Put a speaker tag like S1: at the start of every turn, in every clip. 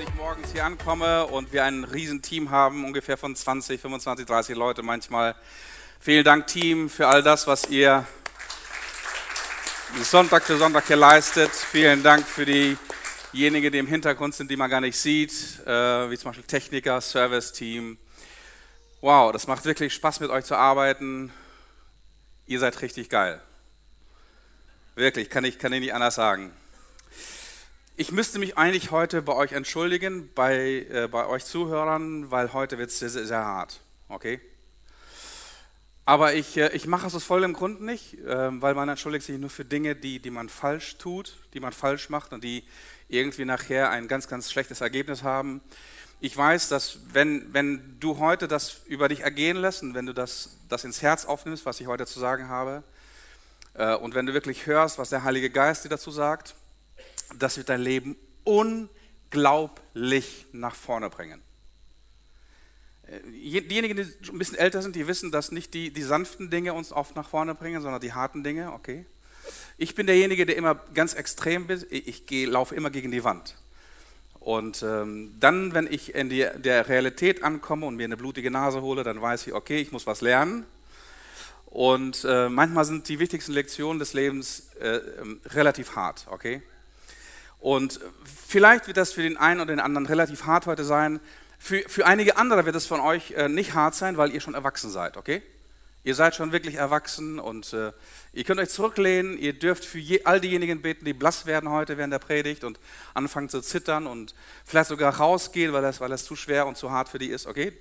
S1: wenn ich morgens hier ankomme und wir ein Riesenteam haben, ungefähr von 20, 25, 30 Leute manchmal. Vielen Dank, Team, für all das, was ihr Sonntag für Sonntag hier leistet. Vielen Dank für diejenigen, die im Hintergrund sind, die man gar nicht sieht, äh, wie zum Beispiel Techniker, Service-Team. Wow, das macht wirklich Spaß, mit euch zu arbeiten. Ihr seid richtig geil. Wirklich, kann ich, kann ich nicht anders sagen. Ich müsste mich eigentlich heute bei euch entschuldigen, bei, äh, bei euch Zuhörern, weil heute wird es sehr, sehr, sehr, hart. Okay? Aber ich, äh, ich mache es aus vollem Grund nicht, äh, weil man entschuldigt sich nur für Dinge, die, die man falsch tut, die man falsch macht und die irgendwie nachher ein ganz, ganz schlechtes Ergebnis haben. Ich weiß, dass wenn, wenn du heute das über dich ergehen lässt und wenn du das, das ins Herz aufnimmst, was ich heute zu sagen habe, äh, und wenn du wirklich hörst, was der Heilige Geist dir dazu sagt, das wird dein Leben unglaublich nach vorne bringen. Äh, diejenigen, die ein bisschen älter sind, die wissen, dass nicht die, die sanften Dinge uns oft nach vorne bringen, sondern die harten Dinge, okay. Ich bin derjenige, der immer ganz extrem ist. Ich gehe, laufe immer gegen die Wand. Und ähm, dann, wenn ich in die, der Realität ankomme und mir eine blutige Nase hole, dann weiß ich, okay, ich muss was lernen. Und äh, manchmal sind die wichtigsten Lektionen des Lebens äh, ähm, relativ hart, okay? Und vielleicht wird das für den einen oder den anderen relativ hart heute sein. Für, für einige andere wird es von euch äh, nicht hart sein, weil ihr schon erwachsen seid, okay? Ihr seid schon wirklich erwachsen und äh, ihr könnt euch zurücklehnen. Ihr dürft für je, all diejenigen beten, die blass werden heute während der Predigt und anfangen zu zittern und vielleicht sogar rausgehen, weil das, weil das zu schwer und zu hart für die ist, okay?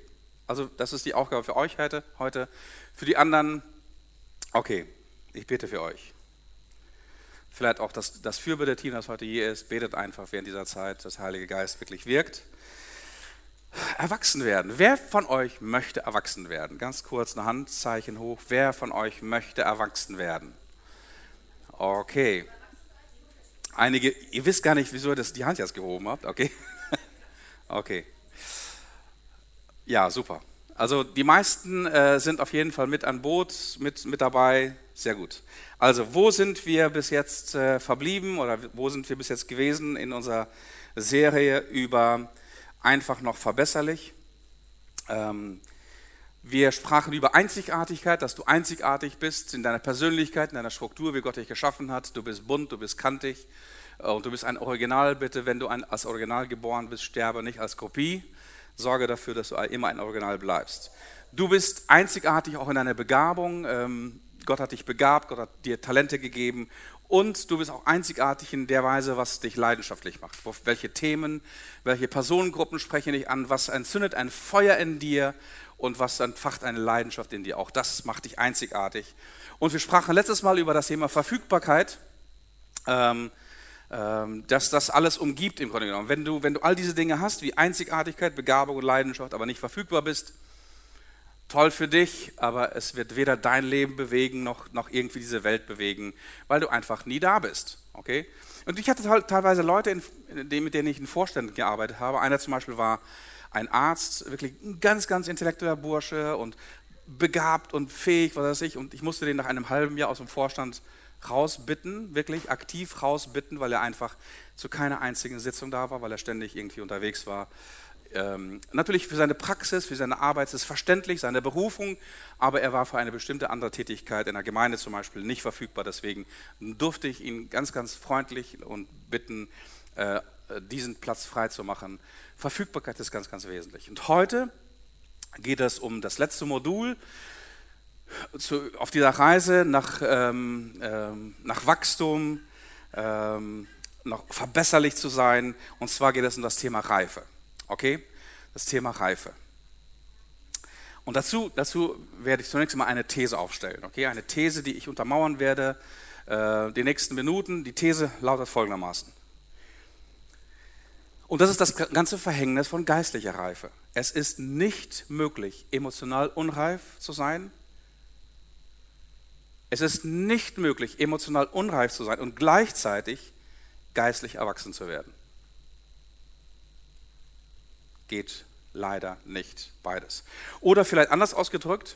S1: Also das ist die Aufgabe für euch heute. heute. Für die anderen, okay, ich bete für euch vielleicht auch das, das Fürbitte-Team, das heute hier ist, betet einfach während dieser Zeit, dass der Heilige Geist wirklich wirkt. Erwachsen werden. Wer von euch möchte erwachsen werden? Ganz kurz ein Handzeichen hoch. Wer von euch möchte erwachsen werden? Okay. Einige, ihr wisst gar nicht, wieso ihr das die Hand jetzt gehoben habt. Okay. Okay. Ja, super. Also die meisten äh, sind auf jeden Fall mit an Boot, mit, mit dabei. Sehr gut. Also, wo sind wir bis jetzt äh, verblieben oder wo sind wir bis jetzt gewesen in unserer Serie über einfach noch verbesserlich? Ähm, wir sprachen über Einzigartigkeit, dass du einzigartig bist in deiner Persönlichkeit, in deiner Struktur, wie Gott dich geschaffen hat. Du bist bunt, du bist kantig äh, und du bist ein Original. Bitte, wenn du ein, als Original geboren bist, sterbe nicht als Kopie. Sorge dafür, dass du immer ein Original bleibst. Du bist einzigartig auch in deiner Begabung. Ähm, Gott hat dich begabt, Gott hat dir Talente gegeben und du bist auch einzigartig in der Weise, was dich leidenschaftlich macht. Welche Themen, welche Personengruppen sprechen dich an, was entzündet ein Feuer in dir und was entfacht eine Leidenschaft in dir. Auch das macht dich einzigartig. Und wir sprachen letztes Mal über das Thema Verfügbarkeit. Ähm, ähm, dass das alles umgibt im Grunde genommen. Wenn du, wenn du all diese Dinge hast, wie Einzigartigkeit, Begabung und Leidenschaft, aber nicht verfügbar bist, toll für dich, aber es wird weder dein Leben bewegen noch, noch irgendwie diese Welt bewegen, weil du einfach nie da bist. Okay? Und ich hatte teilweise Leute, mit denen ich in Vorständen gearbeitet habe. Einer zum Beispiel war ein Arzt, wirklich ein ganz, ganz intellektueller Bursche und begabt und fähig, was weiß ich. Und ich musste den nach einem halben Jahr aus dem Vorstand rausbitten, wirklich aktiv rausbitten, weil er einfach zu keiner einzigen Sitzung da war, weil er ständig irgendwie unterwegs war ähm, natürlich für seine Praxis, für seine Arbeit ist es verständlich, seine Berufung, aber er war für eine bestimmte andere Tätigkeit in der Gemeinde zum Beispiel nicht verfügbar. Deswegen durfte ich ihn ganz, ganz freundlich und bitten, äh, diesen Platz freizumachen. Verfügbarkeit ist ganz, ganz wesentlich. Und heute geht es um das letzte Modul zu, auf dieser Reise nach, ähm, ähm, nach Wachstum, ähm, noch verbesserlich zu sein. Und zwar geht es um das Thema Reife. Okay? Das Thema Reife. Und dazu, dazu werde ich zunächst mal eine These aufstellen. Okay? Eine These, die ich untermauern werde, äh, die nächsten Minuten. Die These lautet folgendermaßen. Und das ist das ganze Verhängnis von geistlicher Reife. Es ist nicht möglich, emotional unreif zu sein. Es ist nicht möglich, emotional unreif zu sein und gleichzeitig geistlich erwachsen zu werden geht leider nicht beides. Oder vielleicht anders ausgedrückt,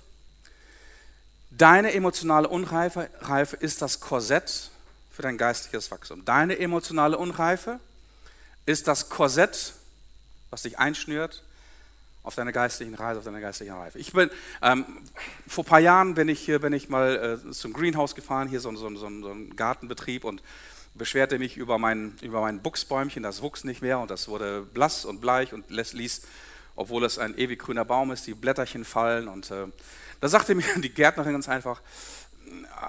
S1: deine emotionale Unreife Reife ist das Korsett für dein geistliches Wachstum. Deine emotionale Unreife ist das Korsett was dich einschnürt auf deiner geistlichen Reise, auf deiner geistlichen Reife. Ich bin, ähm, vor ein paar Jahren bin ich, hier, bin ich mal äh, zum Greenhouse gefahren, hier so, so, so, so ein Gartenbetrieb und beschwerte mich über mein, über mein Buchsbäumchen, das wuchs nicht mehr und das wurde blass und bleich und ließ, obwohl es ein ewig grüner Baum ist, die Blätterchen fallen. Und äh, da sagte mir die Gärtnerin ganz einfach,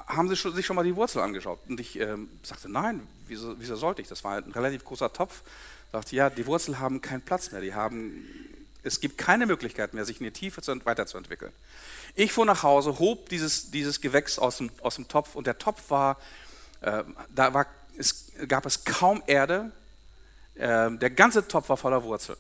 S1: haben Sie sich schon mal die Wurzel angeschaut? Und ich äh, sagte, nein, wieso, wieso sollte ich? Das war ein relativ großer Topf. Ich sagte, ja, die Wurzeln haben keinen Platz mehr, die haben es gibt keine Möglichkeit mehr, sich in die Tiefe weiterzuentwickeln. Ich fuhr nach Hause, hob dieses, dieses Gewächs aus dem, aus dem Topf und der Topf war, äh, da war, es gab es kaum Erde, äh, der ganze Topf war voller Wurzeln.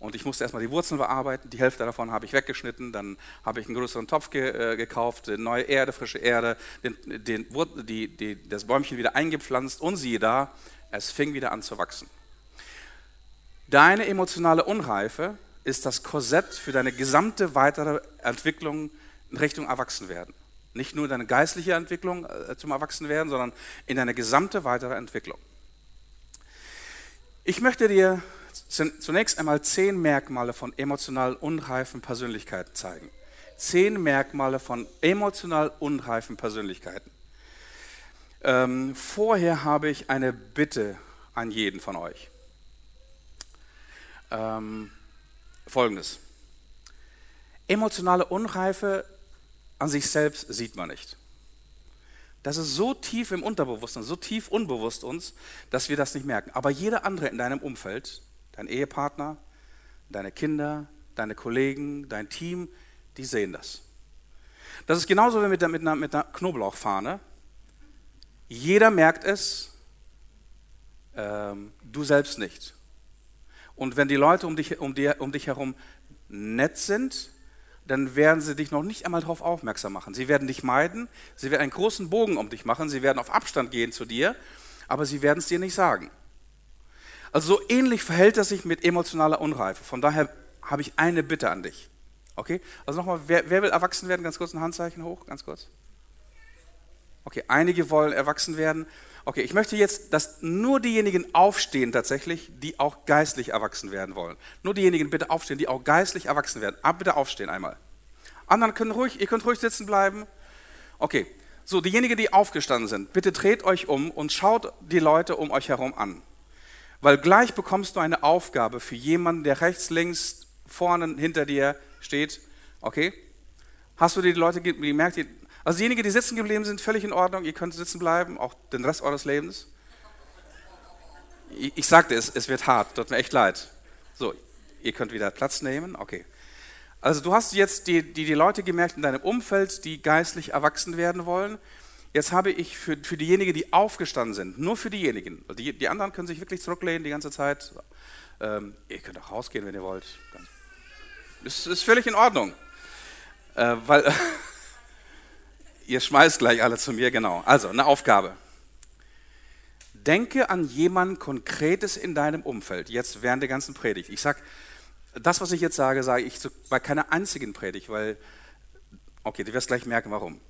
S1: Und ich musste erstmal die Wurzeln bearbeiten, die Hälfte davon habe ich weggeschnitten, dann habe ich einen größeren Topf ge, äh, gekauft, neue Erde, frische Erde, den, den, die, die, das Bäumchen wieder eingepflanzt und siehe da, es fing wieder an zu wachsen. Deine emotionale Unreife ist das Korsett für deine gesamte weitere Entwicklung in Richtung Erwachsenwerden. Nicht nur deine geistliche Entwicklung äh, zum Erwachsenwerden, sondern in deine gesamte weitere Entwicklung. Ich möchte dir zunächst einmal zehn Merkmale von emotional unreifen Persönlichkeiten zeigen. Zehn Merkmale von emotional unreifen Persönlichkeiten. Ähm, vorher habe ich eine Bitte an jeden von euch ähm, Folgendes. Emotionale Unreife an sich selbst sieht man nicht. Das ist so tief im Unterbewusstsein, so tief unbewusst uns, dass wir das nicht merken. Aber jeder andere in deinem Umfeld, dein Ehepartner, deine Kinder, deine Kollegen, dein Team, die sehen das. Das ist genauso wie mit, mit, einer, mit einer Knoblauchfahne. Jeder merkt es, ähm, du selbst nicht. Und wenn die Leute um dich, um, die, um dich herum nett sind, dann werden sie dich noch nicht einmal darauf aufmerksam machen. Sie werden dich meiden, sie werden einen großen Bogen um dich machen, sie werden auf Abstand gehen zu dir, aber sie werden es dir nicht sagen. Also so ähnlich verhält das sich mit emotionaler Unreife. Von daher habe ich eine Bitte an dich. Okay? Also nochmal, wer, wer will erwachsen werden? Ganz kurz ein Handzeichen hoch, ganz kurz. Okay, einige wollen erwachsen werden. Okay, ich möchte jetzt, dass nur diejenigen aufstehen tatsächlich, die auch geistlich erwachsen werden wollen. Nur diejenigen bitte aufstehen, die auch geistlich erwachsen werden. Ab, bitte aufstehen einmal. Anderen können ruhig, ihr könnt ruhig sitzen bleiben. Okay, so diejenigen, die aufgestanden sind, bitte dreht euch um und schaut die Leute um euch herum an. Weil gleich bekommst du eine Aufgabe für jemanden, der rechts, links, vorne, hinter dir steht. Okay? Hast du die Leute gemerkt, also diejenigen, die sitzen geblieben sind, völlig in Ordnung. Ihr könnt sitzen bleiben, auch den Rest eures Lebens. Ich, ich sagte es, es wird hart, tut mir echt leid. So, ihr könnt wieder Platz nehmen, okay. Also du hast jetzt die, die, die Leute gemerkt in deinem Umfeld, die geistlich erwachsen werden wollen. Jetzt habe ich für, für diejenigen, die aufgestanden sind, nur für diejenigen, die, die anderen können sich wirklich zurücklehnen die ganze Zeit. Ähm, ihr könnt auch rausgehen, wenn ihr wollt. Das ist völlig in Ordnung. Äh, weil Ihr schmeißt gleich alle zu mir, genau. Also, eine Aufgabe. Denke an jemanden Konkretes in deinem Umfeld, jetzt während der ganzen Predigt. Ich sage, das, was ich jetzt sage, sage ich bei keiner einzigen Predigt, weil, okay, du wirst gleich merken, warum.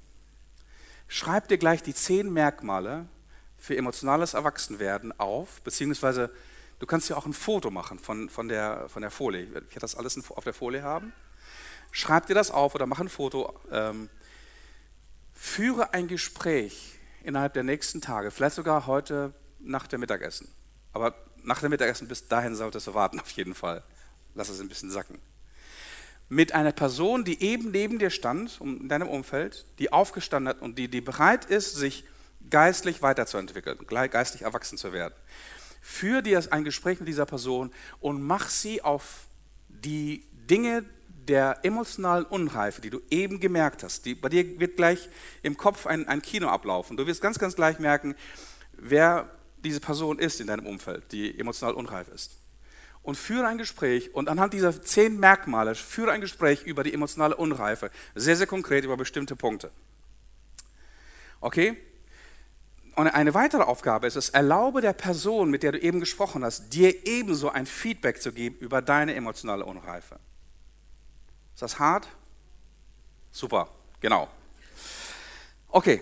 S1: Schreib dir gleich die zehn Merkmale für emotionales Erwachsenwerden auf, beziehungsweise du kannst ja auch ein Foto machen von, von, der, von der Folie. Ich werde das alles auf der Folie haben. Schreib dir das auf oder mach ein Foto. Ähm, Führe ein Gespräch innerhalb der nächsten Tage, vielleicht sogar heute nach dem Mittagessen. Aber nach dem Mittagessen bis dahin solltest du warten, auf jeden Fall. Lass es ein bisschen sacken. Mit einer Person, die eben neben dir stand, in deinem Umfeld, die aufgestanden hat und die, die bereit ist, sich geistlich weiterzuentwickeln, geistlich erwachsen zu werden. Führe dir ein Gespräch mit dieser Person und mach sie auf die Dinge, der emotionalen Unreife, die du eben gemerkt hast, die, bei dir wird gleich im Kopf ein, ein Kino ablaufen. Du wirst ganz, ganz gleich merken, wer diese Person ist in deinem Umfeld, die emotional unreif ist. Und führe ein Gespräch und anhand dieser zehn Merkmale führe ein Gespräch über die emotionale Unreife, sehr, sehr konkret über bestimmte Punkte. Okay? Und eine weitere Aufgabe ist es, erlaube der Person, mit der du eben gesprochen hast, dir ebenso ein Feedback zu geben über deine emotionale Unreife. Ist das hart? Super, genau. Okay,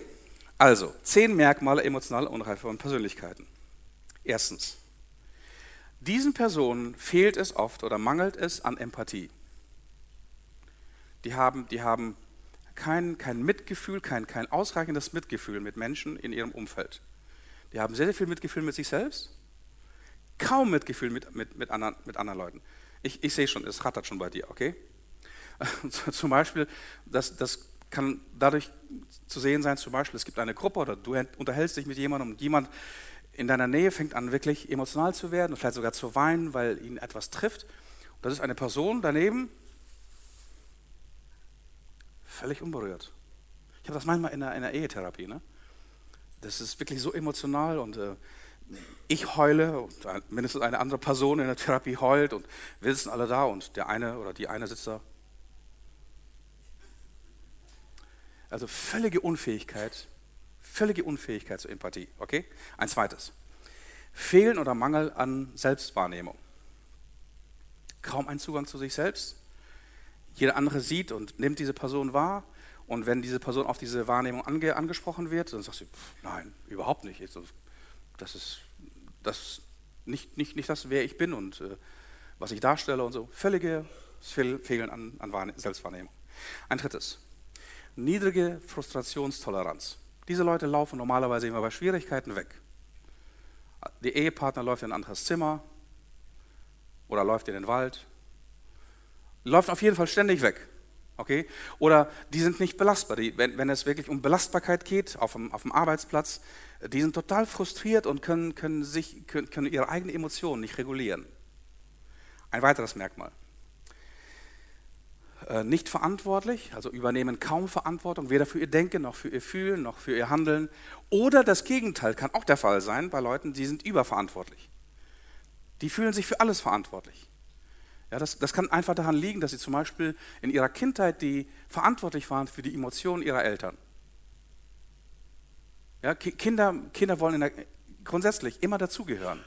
S1: also zehn Merkmale emotionaler Unreife und Persönlichkeiten. Erstens, Diesen Personen fehlt es oft oder mangelt es an Empathie. Die haben, die haben kein, kein Mitgefühl, kein, kein ausreichendes Mitgefühl mit Menschen in ihrem Umfeld. Die haben sehr, sehr viel Mitgefühl mit sich selbst, kaum Mitgefühl mit, mit, mit, anderen, mit anderen Leuten. Ich, ich sehe schon, es rattert schon bei dir, okay? Zum Beispiel, das, das kann dadurch zu sehen sein, zum Beispiel, es gibt eine Gruppe oder du unterhältst dich mit jemandem und jemand in deiner Nähe fängt an, wirklich emotional zu werden und vielleicht sogar zu weinen, weil ihn etwas trifft. Und das ist eine Person daneben, völlig unberührt. Ich habe das manchmal in der, in der Ehetherapie. Ne? Das ist wirklich so emotional und äh, ich heule und mindestens eine andere Person in der Therapie heult und wir sitzen alle da und der eine oder die eine sitzt da Also völlige Unfähigkeit, völlige Unfähigkeit zur Empathie. Okay? Ein zweites. Fehlen oder Mangel an Selbstwahrnehmung. Kaum ein Zugang zu sich selbst. Jeder andere sieht und nimmt diese Person wahr. Und wenn diese Person auf diese Wahrnehmung ange angesprochen wird, dann sagt sie, pff, nein, überhaupt nicht. Das ist das nicht, nicht, nicht das, wer ich bin und äh, was ich darstelle und so. Völlige Fehlen an, an Selbstwahrnehmung. Ein drittes niedrige Frustrationstoleranz. Diese Leute laufen normalerweise immer bei Schwierigkeiten weg. Der Ehepartner läuft in ein anderes Zimmer oder läuft in den Wald. Läuft auf jeden Fall ständig weg. Okay? Oder die sind nicht belastbar. Die, wenn, wenn, es wirklich um Belastbarkeit geht auf dem, auf dem Arbeitsplatz, die sind total frustriert und können, können, sich, können, können ihre eigenen Emotionen nicht regulieren. Ein weiteres Merkmal. Äh, nicht verantwortlich, also übernehmen kaum Verantwortung, weder für ihr Denken noch für ihr Fühlen noch für ihr Handeln. Oder das Gegenteil kann auch der Fall sein bei Leuten, die sind überverantwortlich. Die fühlen sich für alles verantwortlich. Ja, das, das kann einfach daran liegen, dass sie zum Beispiel in ihrer Kindheit die verantwortlich waren für die Emotionen ihrer Eltern. Ja, Kinder, Kinder wollen der, grundsätzlich immer dazugehören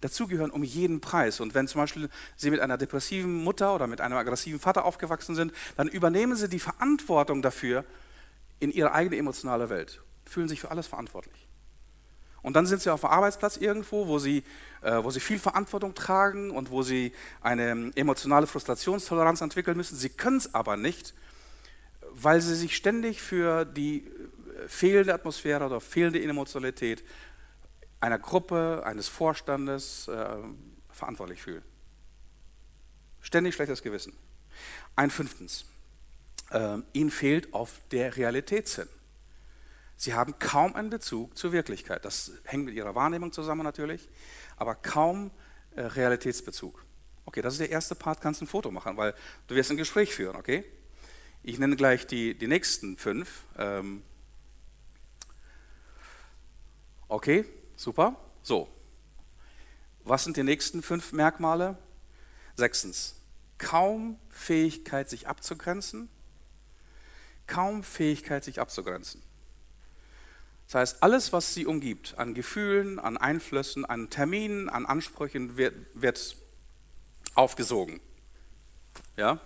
S1: dazugehören um jeden Preis. Und wenn zum Beispiel Sie mit einer depressiven Mutter oder mit einem aggressiven Vater aufgewachsen sind, dann übernehmen Sie die Verantwortung dafür in Ihre eigene emotionale Welt, fühlen sich für alles verantwortlich. Und dann sind Sie auf dem Arbeitsplatz irgendwo, wo Sie, äh, wo Sie viel Verantwortung tragen und wo Sie eine emotionale Frustrationstoleranz entwickeln müssen. Sie können es aber nicht, weil Sie sich ständig für die fehlende Atmosphäre oder fehlende Emotionalität einer Gruppe, eines Vorstandes äh, verantwortlich fühlen. Ständig schlechtes Gewissen. Ein fünftens. Äh, ihnen fehlt auf der Realitätssinn. Sie haben kaum einen Bezug zur Wirklichkeit. Das hängt mit ihrer Wahrnehmung zusammen natürlich, aber kaum äh, Realitätsbezug. Okay, das ist der erste Part, kannst ein Foto machen, weil du wirst ein Gespräch führen, okay? Ich nenne gleich die, die nächsten fünf. Ähm okay, Super. So. Was sind die nächsten fünf Merkmale? Sechstens. Kaum Fähigkeit, sich abzugrenzen. Kaum Fähigkeit, sich abzugrenzen. Das heißt, alles, was sie umgibt, an Gefühlen, an Einflüssen, an Terminen, an Ansprüchen, wird, wird aufgesogen. Ja?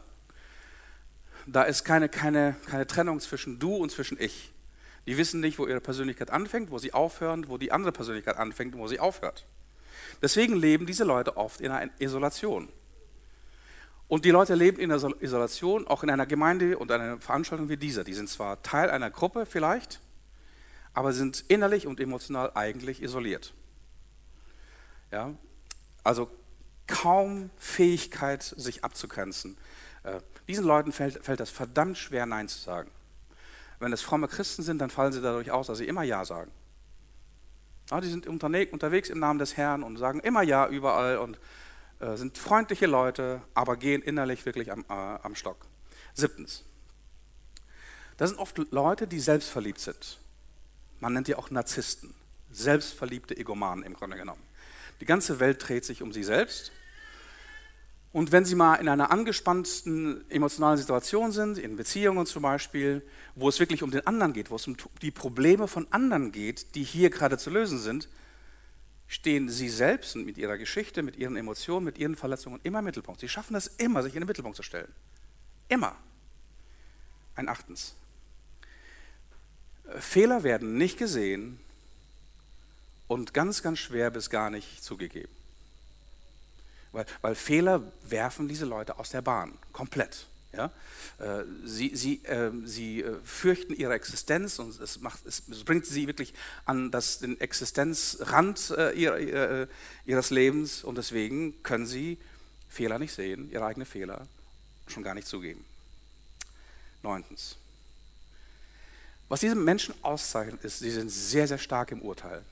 S1: Da ist keine, keine, keine Trennung zwischen du und zwischen ich. Die wissen nicht, wo ihre Persönlichkeit anfängt, wo sie aufhören, wo die andere Persönlichkeit anfängt und wo sie aufhört. Deswegen leben diese Leute oft in einer Isolation. Und die Leute leben in einer Isolation, auch in einer Gemeinde und einer Veranstaltung wie dieser. Die sind zwar Teil einer Gruppe vielleicht, aber sind innerlich und emotional eigentlich isoliert. Ja? Also kaum Fähigkeit, sich abzugrenzen. Äh, diesen Leuten fällt, fällt das verdammt schwer, Nein zu sagen. Wenn es fromme Christen sind, dann fallen sie dadurch aus, dass sie immer Ja sagen. Ja, die sind unterwegs im Namen des Herrn und sagen immer Ja überall und äh, sind freundliche Leute, aber gehen innerlich wirklich am, äh, am Stock. Siebtens. Das sind oft Leute, die selbstverliebt sind. Man nennt die auch Narzissten. Selbstverliebte Egomanen im Grunde genommen. Die ganze Welt dreht sich um sie selbst und wenn Sie mal in einer angespannten emotionalen Situation sind, in Beziehungen zum Beispiel, wo es wirklich um den anderen geht, wo es um die Probleme von anderen geht, die hier gerade zu lösen sind, stehen Sie selbst mit Ihrer Geschichte, mit Ihren Emotionen, mit Ihren Verletzungen immer im Mittelpunkt. Sie schaffen es immer, sich in den Mittelpunkt zu stellen. Immer. Ein Achtens. Fehler werden nicht gesehen und ganz, ganz schwer bis gar nicht zugegeben. Weil, weil Fehler werfen diese Leute aus der Bahn, komplett. Ja? Äh, sie, sie, äh, sie fürchten ihre Existenz und es, macht, es bringt sie wirklich an das, den Existenzrand äh, ihrer, äh, ihres Lebens und deswegen können sie Fehler nicht sehen, ihre eigenen Fehler schon gar nicht zugeben. Neuntens. Was diese Menschen auszeichnet, ist, sie sind sehr, sehr stark im Urteil.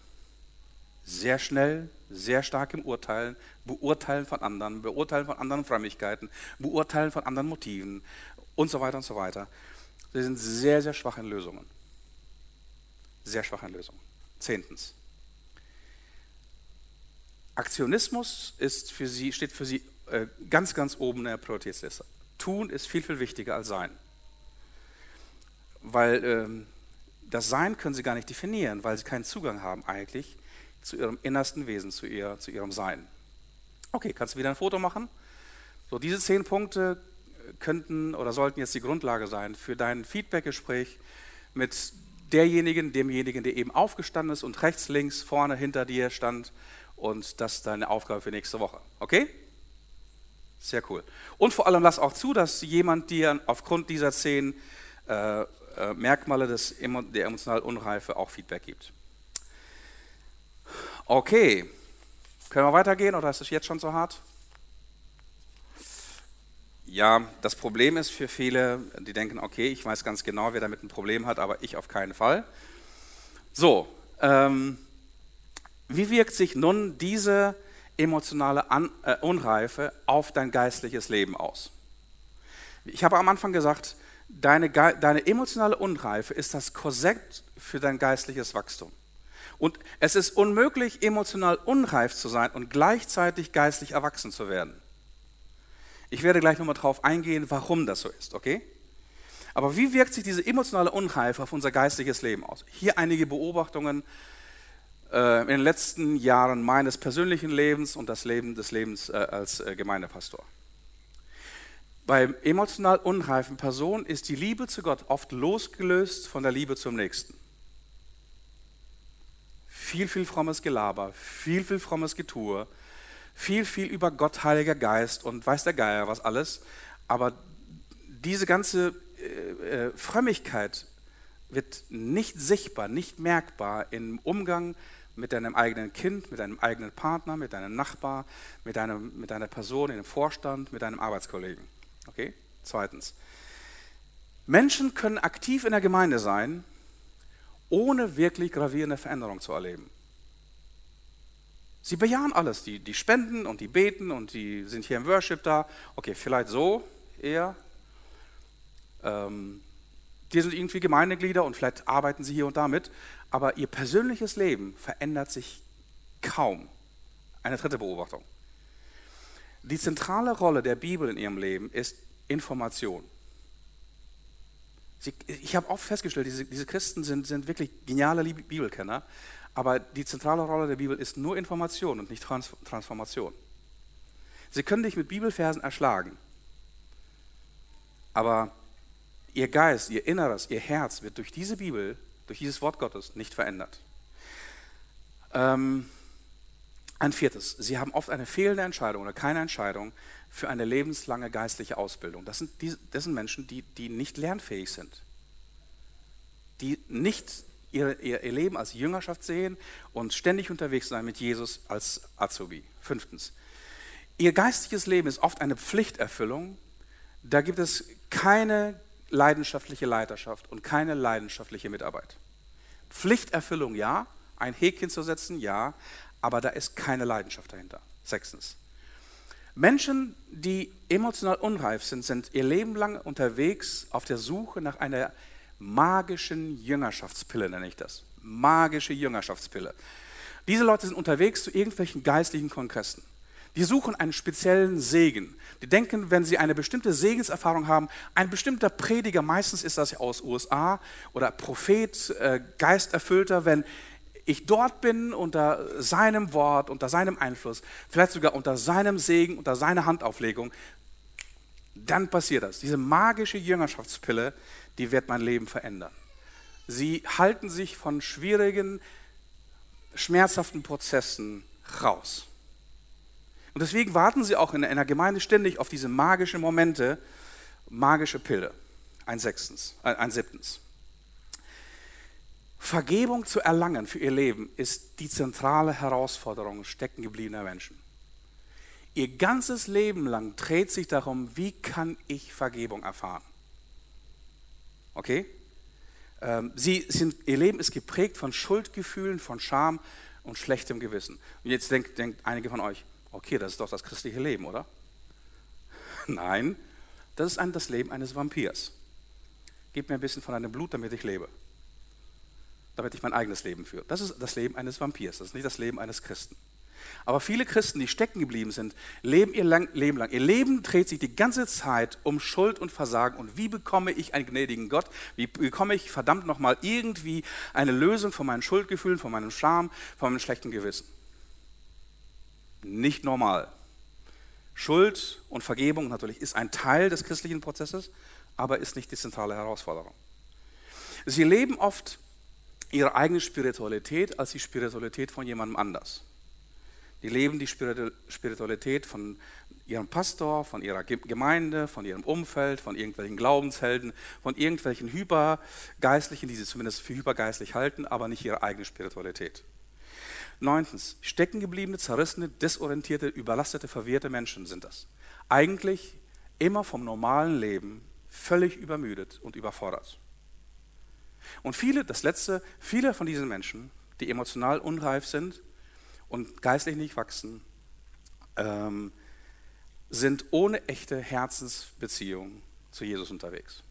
S1: Sehr schnell, sehr stark im Urteilen, beurteilen von anderen, beurteilen von anderen Frömmigkeiten, beurteilen von anderen Motiven und so weiter und so weiter. Sie sind sehr, sehr schwach in Lösungen. Sehr schwach in Lösungen. Zehntens. Aktionismus ist für sie, steht für sie äh, ganz, ganz oben in der Prioritätsliste. Tun ist viel, viel wichtiger als Sein. Weil ähm, das Sein können sie gar nicht definieren, weil sie keinen Zugang haben eigentlich zu ihrem innersten Wesen, zu, ihr, zu ihrem Sein. Okay, kannst du wieder ein Foto machen? So, diese zehn Punkte könnten oder sollten jetzt die Grundlage sein für dein Feedbackgespräch mit derjenigen, demjenigen, der eben aufgestanden ist und rechts, links, vorne, hinter dir stand. Und das ist deine Aufgabe für nächste Woche. Okay? Sehr cool. Und vor allem lass auch zu, dass jemand dir aufgrund dieser zehn äh, äh, Merkmale des, der emotionalen Unreife auch Feedback gibt. Okay, können wir weitergehen oder ist es jetzt schon so hart? Ja, das Problem ist für viele, die denken, okay, ich weiß ganz genau, wer damit ein Problem hat, aber ich auf keinen Fall. So, ähm, wie wirkt sich nun diese emotionale An äh, Unreife auf dein geistliches Leben aus? Ich habe am Anfang gesagt, deine, deine emotionale Unreife ist das Korsett für dein geistliches Wachstum. Und es ist unmöglich, emotional unreif zu sein und gleichzeitig geistlich erwachsen zu werden. Ich werde gleich nochmal drauf eingehen, warum das so ist, okay? Aber wie wirkt sich diese emotionale Unreife auf unser geistliches Leben aus? Hier einige Beobachtungen äh, in den letzten Jahren meines persönlichen Lebens und das Leben des Lebens äh, als äh, Gemeindepastor. Bei emotional unreifen Personen ist die Liebe zu Gott oft losgelöst von der Liebe zum Nächsten viel, viel frommes Gelaber, viel, viel frommes Getue, viel, viel über Gott, Heiliger Geist und weiß der Geier was alles. Aber diese ganze äh, äh, Frömmigkeit wird nicht sichtbar, nicht merkbar im Umgang mit deinem eigenen Kind, mit deinem eigenen Partner, mit deinem Nachbar, mit, deinem, mit deiner Person in dem Vorstand, mit deinem Arbeitskollegen. Okay? Zweitens. Menschen können aktiv in der Gemeinde sein, ohne wirklich gravierende Veränderung zu erleben. Sie bejahen alles, die, die spenden und die beten und die sind hier im Worship da. Okay, vielleicht so eher. Ähm, die sind irgendwie Gemeindeglieder und vielleicht arbeiten sie hier und da mit, aber ihr persönliches Leben verändert sich kaum. Eine dritte Beobachtung. Die zentrale Rolle der Bibel in ihrem Leben ist Information. Sie, ich habe oft festgestellt, diese, diese Christen sind, sind wirklich geniale Bibelkenner, aber die zentrale Rolle der Bibel ist nur Information und nicht Trans Transformation. Sie können dich mit Bibelversen erschlagen, aber ihr Geist, ihr Inneres, ihr Herz wird durch diese Bibel, durch dieses Wort Gottes nicht verändert. Ähm, ein viertes, sie haben oft eine fehlende Entscheidung oder keine Entscheidung für eine lebenslange geistliche Ausbildung. Das sind, die, das sind Menschen, die, die nicht lernfähig sind, die nicht ihr, ihr, ihr Leben als Jüngerschaft sehen und ständig unterwegs sein mit Jesus als Azubi. Fünftens, ihr geistliches Leben ist oft eine Pflichterfüllung. Da gibt es keine leidenschaftliche Leiterschaft und keine leidenschaftliche Mitarbeit. Pflichterfüllung ja, ein Häkchen zu setzen ja, aber da ist keine Leidenschaft dahinter. Sechstens, Menschen, die emotional unreif sind, sind ihr Leben lang unterwegs auf der Suche nach einer magischen Jüngerschaftspille, nenne ich das. Magische Jüngerschaftspille. Diese Leute sind unterwegs zu irgendwelchen geistlichen Kongressen. Die suchen einen speziellen Segen. Die denken, wenn sie eine bestimmte Segenserfahrung haben, ein bestimmter Prediger, meistens ist das aus USA oder Prophet, äh, Geisterfüllter, wenn ich dort bin unter seinem Wort, unter seinem Einfluss, vielleicht sogar unter seinem Segen, unter seiner Handauflegung, dann passiert das. Diese magische Jüngerschaftspille, die wird mein Leben verändern. Sie halten sich von schwierigen, schmerzhaften Prozessen raus. Und deswegen warten sie auch in einer Gemeinde ständig auf diese magischen Momente, magische Pille. Ein sechstens, äh, ein siebtens. Vergebung zu erlangen für ihr Leben ist die zentrale Herausforderung steckengebliebener Menschen. Ihr ganzes Leben lang dreht sich darum, wie kann ich Vergebung erfahren? Okay? Ähm, sie sind, ihr Leben ist geprägt von Schuldgefühlen, von Scham und schlechtem Gewissen. Und jetzt denkt, denkt einige von euch, okay, das ist doch das christliche Leben, oder? Nein, das ist ein, das Leben eines Vampirs. Gib mir ein bisschen von deinem Blut, damit ich lebe. Damit ich mein eigenes Leben führe. Das ist das Leben eines Vampirs, das ist nicht das Leben eines Christen. Aber viele Christen, die stecken geblieben sind, leben ihr lang, Leben lang. Ihr Leben dreht sich die ganze Zeit um Schuld und Versagen. Und wie bekomme ich einen gnädigen Gott? Wie bekomme ich verdammt nochmal irgendwie eine Lösung von meinen Schuldgefühlen, von meinem Scham, von meinem schlechten Gewissen? Nicht normal. Schuld und Vergebung natürlich ist ein Teil des christlichen Prozesses, aber ist nicht die zentrale Herausforderung. Sie leben oft ihre eigene Spiritualität als die Spiritualität von jemandem anders. Die leben die Spiritualität von ihrem Pastor, von ihrer Gemeinde, von ihrem Umfeld, von irgendwelchen Glaubenshelden, von irgendwelchen Hypergeistlichen, die sie zumindest für hypergeistlich halten, aber nicht ihre eigene Spiritualität. Neuntens, steckengebliebene, zerrissene, desorientierte, überlastete, verwirrte Menschen sind das. Eigentlich immer vom normalen Leben völlig übermüdet und überfordert. Und viele, das letzte, viele von diesen Menschen, die emotional unreif sind, und geistlich nicht wachsen, ähm, sind ohne echte Herzensbeziehung zu Jesus unterwegs.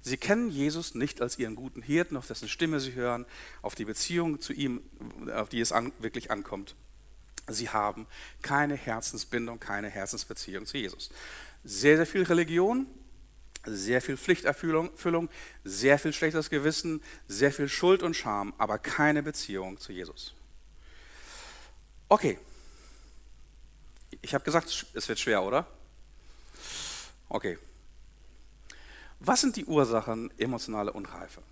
S1: Sie kennen Jesus nicht als ihren guten Hirten, auf dessen Stimme sie hören, auf die Beziehung zu ihm, auf die es an, wirklich ankommt. Sie haben keine Herzensbindung, keine Herzensbeziehung zu Jesus. Sehr, sehr viel Religion, sehr viel Pflichterfüllung, sehr viel schlechtes Gewissen, sehr viel Schuld und Scham, aber keine Beziehung zu Jesus. Okay. Ich habe gesagt, es wird schwer, oder? Okay. Was sind die Ursachen emotionaler Unreife?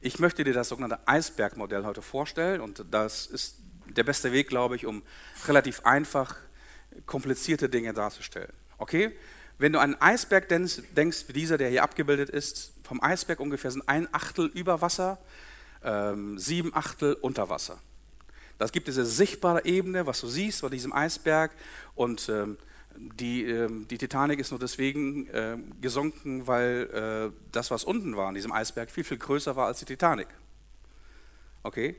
S1: Ich möchte dir das sogenannte Eisbergmodell heute vorstellen und das ist der beste Weg, glaube ich, um relativ einfach komplizierte Dinge darzustellen. Okay? Wenn du an einen Eisberg denkst, wie dieser, der hier abgebildet ist, vom Eisberg ungefähr sind ein Achtel über Wasser, ähm, sieben Achtel unter Wasser. Das gibt diese sichtbare Ebene, was du siehst bei diesem Eisberg. Und ähm, die, ähm, die Titanic ist nur deswegen äh, gesunken, weil äh, das, was unten war in diesem Eisberg, viel, viel größer war als die Titanic. Okay?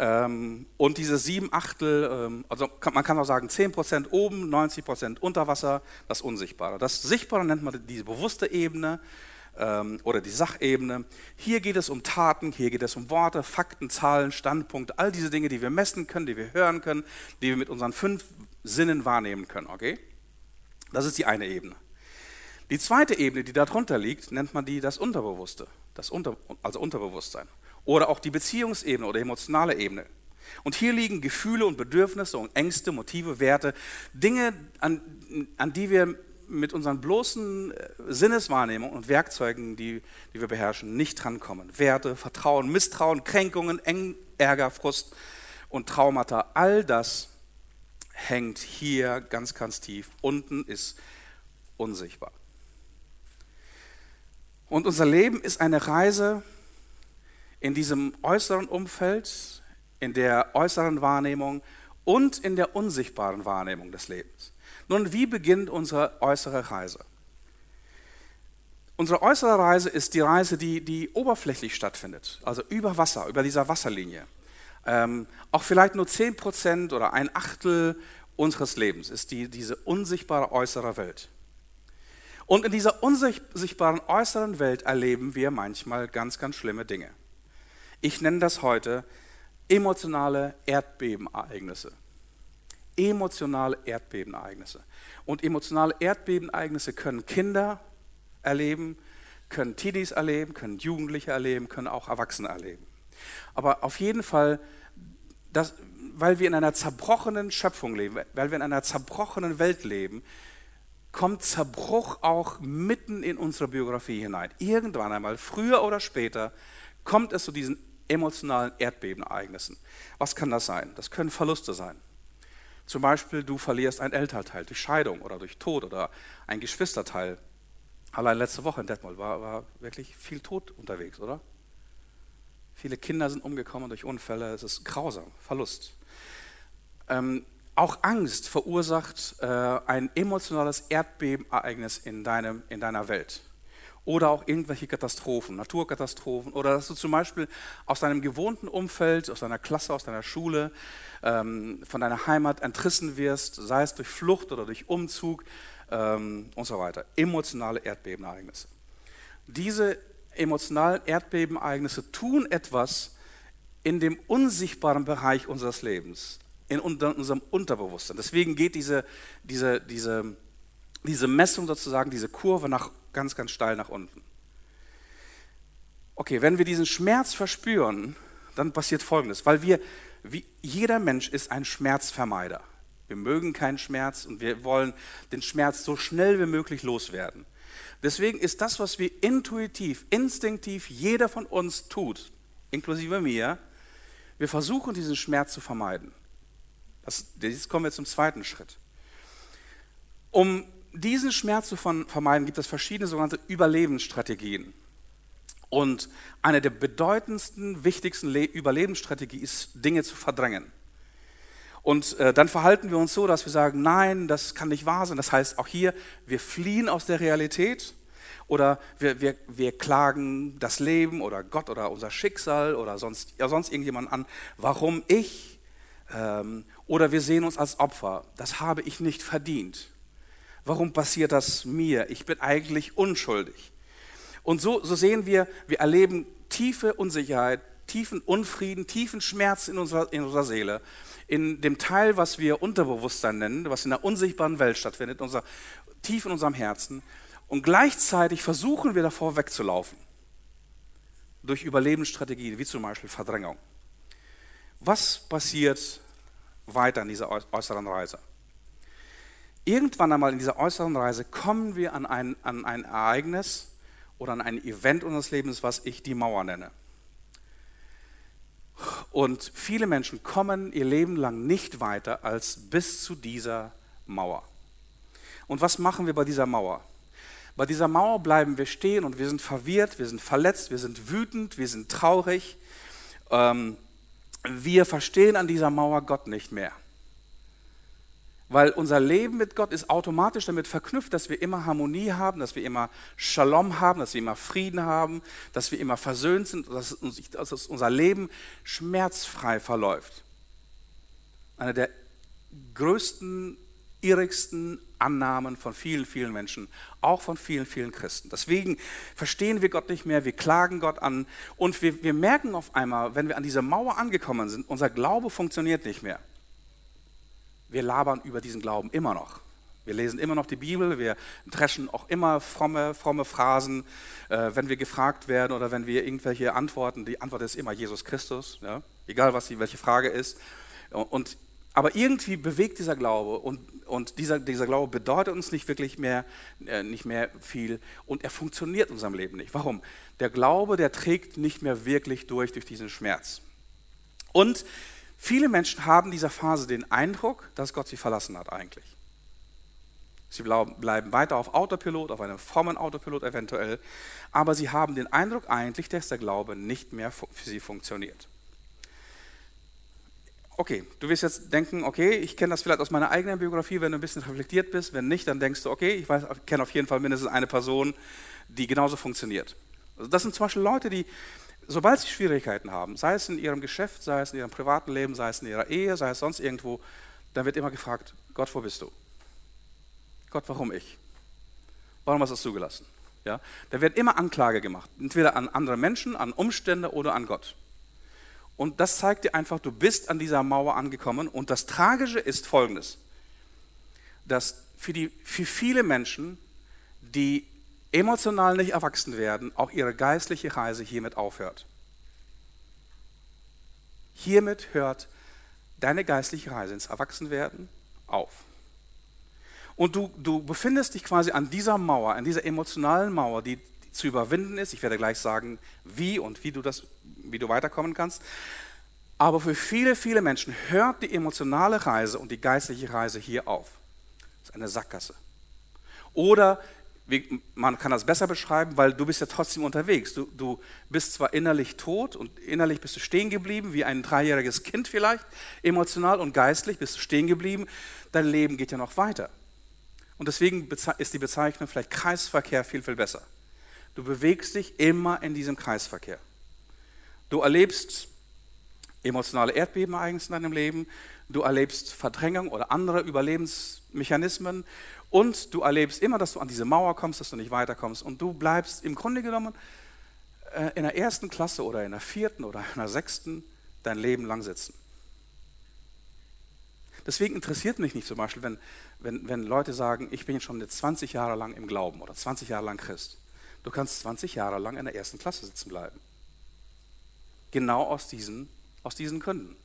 S1: Ähm, und diese sieben Achtel, ähm, also man kann auch sagen 10% oben, 90% unter Wasser, das Unsichtbare. Das Sichtbare nennt man diese bewusste Ebene ähm, oder die Sachebene. Hier geht es um Taten, hier geht es um Worte, Fakten, Zahlen, Standpunkte, all diese Dinge, die wir messen können, die wir hören können, die wir mit unseren fünf Sinnen wahrnehmen können. Okay? Das ist die eine Ebene. Die zweite Ebene, die darunter liegt, nennt man die das Unterbewusste, das Unter, also Unterbewusstsein. Oder auch die Beziehungsebene oder emotionale Ebene. Und hier liegen Gefühle und Bedürfnisse und Ängste, Motive, Werte, Dinge, an, an die wir mit unseren bloßen äh, Sinneswahrnehmungen und Werkzeugen, die, die wir beherrschen, nicht drankommen. Werte, Vertrauen, Misstrauen, Kränkungen, Ärger, Frust und Traumata, all das hängt hier ganz, ganz tief. Unten ist unsichtbar. Und unser Leben ist eine Reise in diesem äußeren Umfeld, in der äußeren Wahrnehmung und in der unsichtbaren Wahrnehmung des Lebens. Nun, wie beginnt unsere äußere Reise? Unsere äußere Reise ist die Reise, die, die oberflächlich stattfindet, also über Wasser, über dieser Wasserlinie. Ähm, auch vielleicht nur 10% oder ein Achtel unseres Lebens ist die, diese unsichtbare äußere Welt. Und in dieser unsichtbaren äußeren Welt erleben wir manchmal ganz, ganz schlimme Dinge. Ich nenne das heute emotionale Erdbebenereignisse emotionale Erdbebenereignisse. Und emotionale Erdbebenereignisse können Kinder erleben, können Teenies erleben, können Jugendliche erleben, können auch Erwachsene erleben. Aber auf jeden Fall, das, weil wir in einer zerbrochenen Schöpfung leben, weil wir in einer zerbrochenen Welt leben, kommt Zerbruch auch mitten in unsere Biografie hinein. Irgendwann einmal, früher oder später, kommt es zu diesen emotionalen Erdbebenereignissen. Was kann das sein? Das können Verluste sein. Zum Beispiel, du verlierst ein Elternteil durch Scheidung oder durch Tod oder ein Geschwisterteil. Allein letzte Woche in Detmold war, war wirklich viel Tod unterwegs, oder? Viele Kinder sind umgekommen durch Unfälle. Es ist grausam, Verlust. Ähm, auch Angst verursacht äh, ein emotionales Erdbebenereignis in, deinem, in deiner Welt. Oder auch irgendwelche Katastrophen, Naturkatastrophen. Oder dass du zum Beispiel aus deinem gewohnten Umfeld, aus deiner Klasse, aus deiner Schule, ähm, von deiner Heimat entrissen wirst, sei es durch Flucht oder durch Umzug ähm, und so weiter. Emotionale Erdbebenereignisse. Diese emotionalen Erdbebenereignisse tun etwas in dem unsichtbaren Bereich unseres Lebens, in unserem Unterbewusstsein. Deswegen geht diese, diese, diese, diese Messung sozusagen, diese Kurve nach, ganz, ganz steil nach unten. Okay, wenn wir diesen Schmerz verspüren, dann passiert Folgendes, weil wir, wie, jeder Mensch ist ein Schmerzvermeider. Wir mögen keinen Schmerz und wir wollen den Schmerz so schnell wie möglich loswerden. Deswegen ist das, was wir intuitiv, instinktiv jeder von uns tut, inklusive mir, wir versuchen diesen Schmerz zu vermeiden. Das, jetzt kommen wir zum zweiten Schritt. Um diesen Schmerz zu vermeiden, gibt es verschiedene sogenannte Überlebensstrategien. Und eine der bedeutendsten, wichtigsten Überlebensstrategien ist, Dinge zu verdrängen. Und äh, dann verhalten wir uns so, dass wir sagen, nein, das kann nicht wahr sein. Das heißt, auch hier, wir fliehen aus der Realität oder wir, wir, wir klagen das Leben oder Gott oder unser Schicksal oder sonst, ja, sonst irgendjemand an, warum ich? Ähm, oder wir sehen uns als Opfer. Das habe ich nicht verdient. Warum passiert das mir? Ich bin eigentlich unschuldig. Und so, so sehen wir, wir erleben tiefe Unsicherheit, tiefen Unfrieden, tiefen Schmerz in unserer, in unserer Seele in dem Teil, was wir Unterbewusstsein nennen, was in der unsichtbaren Welt stattfindet, unser, tief in unserem Herzen. Und gleichzeitig versuchen wir davor wegzulaufen. Durch Überlebensstrategien, wie zum Beispiel Verdrängung. Was passiert weiter in dieser äußeren Reise? Irgendwann einmal in dieser äußeren Reise kommen wir an ein, an ein Ereignis oder an ein Event unseres Lebens, was ich die Mauer nenne. Und viele Menschen kommen ihr Leben lang nicht weiter als bis zu dieser Mauer. Und was machen wir bei dieser Mauer? Bei dieser Mauer bleiben wir stehen und wir sind verwirrt, wir sind verletzt, wir sind wütend, wir sind traurig. Ähm, wir verstehen an dieser Mauer Gott nicht mehr. Weil unser Leben mit Gott ist automatisch damit verknüpft, dass wir immer Harmonie haben, dass wir immer Shalom haben, dass wir immer Frieden haben, dass wir immer versöhnt sind, dass, unser Leben schmerzfrei verläuft. Eine der größten, irrigsten Annahmen von vielen, vielen Menschen, auch von vielen, vielen Christen. Deswegen verstehen wir Gott nicht mehr, wir klagen Gott an und wir, wir merken auf einmal, wenn wir an dieser Mauer angekommen sind, unser Glaube funktioniert nicht mehr wir labern über diesen Glauben immer noch. Wir lesen immer noch die Bibel, wir dreschen auch immer fromme, fromme Phrasen, äh, wenn wir gefragt werden oder wenn wir irgendwelche Antworten, die Antwort ist immer Jesus Christus, ja? egal was die, welche Frage ist. Und, aber irgendwie bewegt dieser Glaube und, und dieser, dieser Glaube bedeutet uns nicht wirklich mehr, äh, nicht mehr viel und er funktioniert in unserem Leben nicht. Warum? Der Glaube, der trägt nicht mehr wirklich durch, durch diesen Schmerz. Und Viele Menschen haben in dieser Phase den Eindruck, dass Gott sie verlassen hat eigentlich. Sie bleiben weiter auf Autopilot, auf einem frommen Autopilot eventuell, aber sie haben den Eindruck eigentlich, dass der Glaube nicht mehr für sie funktioniert. Okay, du wirst jetzt denken, okay, ich kenne das vielleicht aus meiner eigenen Biografie, wenn du ein bisschen reflektiert bist. Wenn nicht, dann denkst du, okay, ich kenne auf jeden Fall mindestens eine Person, die genauso funktioniert. Also das sind zum Beispiel Leute, die sobald sie Schwierigkeiten haben, sei es in ihrem Geschäft, sei es in ihrem privaten Leben, sei es in ihrer Ehe, sei es sonst irgendwo, dann wird immer gefragt, Gott, wo bist du? Gott, warum ich? Warum hast du es zugelassen? Ja? Da wird immer Anklage gemacht, entweder an andere Menschen, an Umstände oder an Gott. Und das zeigt dir einfach, du bist an dieser Mauer angekommen. Und das Tragische ist folgendes, dass für, die, für viele Menschen, die emotional nicht erwachsen werden, auch ihre geistliche Reise hiermit aufhört. Hiermit hört deine geistliche Reise ins Erwachsenwerden auf. Und du, du befindest dich quasi an dieser Mauer, an dieser emotionalen Mauer, die zu überwinden ist. Ich werde gleich sagen, wie und wie du, das, wie du weiterkommen kannst. Aber für viele, viele Menschen hört die emotionale Reise und die geistliche Reise hier auf. Das ist eine Sackgasse. Oder man kann das besser beschreiben, weil du bist ja trotzdem unterwegs. Du, du bist zwar innerlich tot und innerlich bist du stehen geblieben, wie ein dreijähriges Kind vielleicht, emotional und geistlich bist du stehen geblieben. Dein Leben geht ja noch weiter. Und deswegen ist die Bezeichnung vielleicht Kreisverkehr viel, viel besser. Du bewegst dich immer in diesem Kreisverkehr. Du erlebst emotionale Erdbeben eigens in deinem Leben, du erlebst Verdrängung oder andere Überlebensmechanismen und du erlebst immer, dass du an diese Mauer kommst, dass du nicht weiterkommst und du bleibst im Grunde genommen äh, in der ersten Klasse oder in der vierten oder in der sechsten dein Leben lang sitzen. Deswegen interessiert mich nicht zum Beispiel, wenn, wenn, wenn Leute sagen, ich bin schon jetzt 20 Jahre lang im Glauben oder 20 Jahre lang Christ. Du kannst 20 Jahre lang in der ersten Klasse sitzen bleiben. Genau aus diesen, aus diesen Gründen.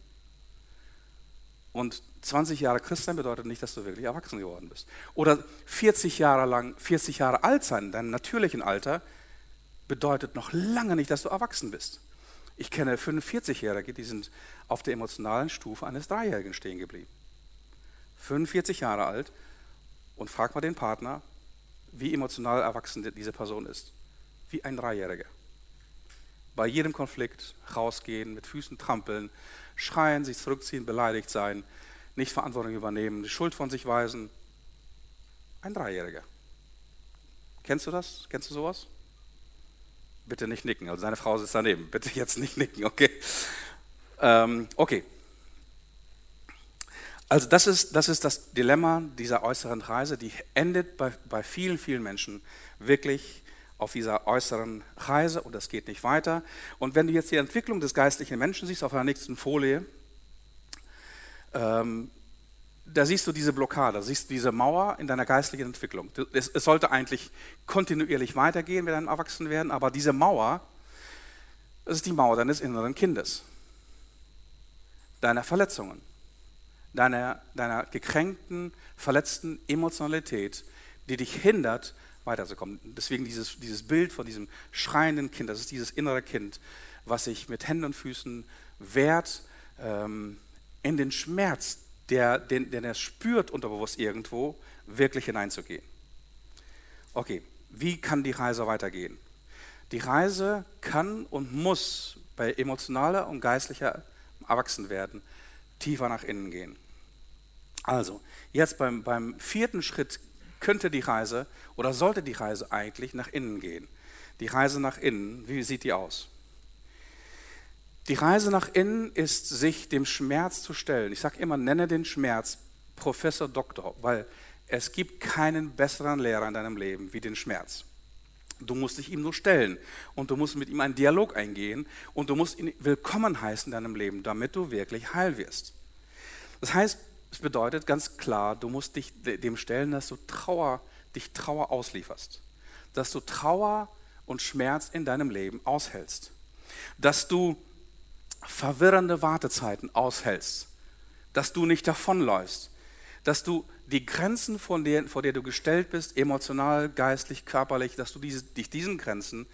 S1: Und 20 Jahre Christ sein bedeutet nicht, dass du wirklich erwachsen geworden bist. Oder 40 Jahre lang, 40 Jahre alt sein, deinem natürlichen Alter, bedeutet noch lange nicht, dass du erwachsen bist. Ich kenne 45-Jährige, die sind auf der emotionalen Stufe eines Dreijährigen stehen geblieben. 45 Jahre alt und frag mal den Partner, wie emotional erwachsen diese Person ist. Wie ein Dreijähriger. Bei jedem Konflikt rausgehen, mit Füßen trampeln, schreien, sich zurückziehen, beleidigt sein, nicht Verantwortung übernehmen, die Schuld von sich weisen. Ein Dreijähriger. Kennst du das? Kennst du sowas? Bitte nicht nicken. Also seine Frau sitzt daneben. Bitte jetzt nicht nicken, okay? Ähm, okay. Also das ist, das ist das Dilemma dieser äußeren Reise, die endet bei, bei vielen, vielen Menschen wirklich auf dieser äußeren Reise und das geht nicht weiter. Und wenn du jetzt die Entwicklung des geistlichen Menschen siehst auf der nächsten Folie, ähm, da siehst du diese Blockade, siehst du diese Mauer in deiner geistlichen Entwicklung. Es, es sollte eigentlich kontinuierlich weitergehen mit deinem Erwachsenwerden, aber diese Mauer, das ist die Mauer deines inneren Kindes, deiner Verletzungen deiner, deiner gekränkten, verletzten Emotionalität, die dich hindert, weiterzukommen. Deswegen dieses, dieses Bild von diesem schreienden Kind, das ist dieses innere Kind, was sich mit Händen und Füßen wehrt ähm, in den Schmerz, der, den, den er spürt unterbewusst irgendwo, wirklich hineinzugehen. Okay, wie kann die Reise weitergehen? Die Reise kann und muss bei emotionaler und geistlicher Erwachsenwerden tiefer nach innen gehen. Also, jetzt beim, beim vierten Schritt könnte die Reise oder sollte die Reise eigentlich nach innen gehen. Die Reise nach innen, wie sieht die aus? Die Reise nach innen ist, sich dem Schmerz zu stellen. Ich sage immer, nenne den Schmerz Professor Doktor, weil es gibt keinen besseren Lehrer in deinem Leben wie den Schmerz. Du musst dich ihm nur stellen und du musst mit ihm einen Dialog eingehen und du musst ihn willkommen heißen in deinem Leben, damit du wirklich heil wirst. Das heißt, das bedeutet ganz klar, du musst dich dem stellen, dass du Trauer, dich Trauer auslieferst. Dass du Trauer und Schmerz in deinem Leben aushältst. Dass du verwirrende Wartezeiten aushältst. Dass du nicht davonläufst. Dass du die Grenzen, von der, vor der du gestellt bist, emotional, geistlich, körperlich, dass du diese, dich diesen Grenzen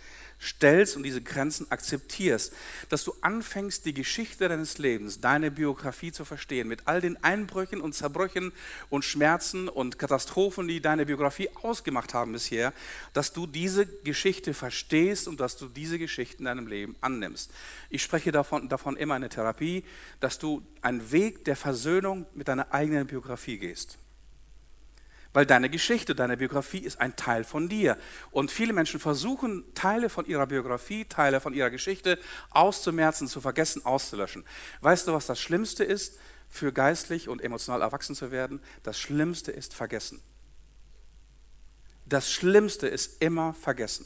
S1: stellst und diese Grenzen akzeptierst, dass du anfängst, die Geschichte deines Lebens, deine Biografie zu verstehen, mit all den Einbrüchen und Zerbrüchen und Schmerzen und Katastrophen, die deine Biografie ausgemacht haben bisher, dass du diese Geschichte verstehst und dass du diese Geschichten in deinem Leben annimmst. Ich spreche davon, davon immer in der Therapie, dass du einen Weg der Versöhnung mit deiner eigenen Biografie gehst. Weil deine Geschichte, deine Biografie ist ein Teil von dir. Und viele Menschen versuchen, Teile von ihrer Biografie, Teile von ihrer Geschichte auszumerzen, zu vergessen, auszulöschen. Weißt du, was das Schlimmste ist, für geistlich und emotional erwachsen zu werden? Das Schlimmste ist vergessen. Das Schlimmste ist immer vergessen.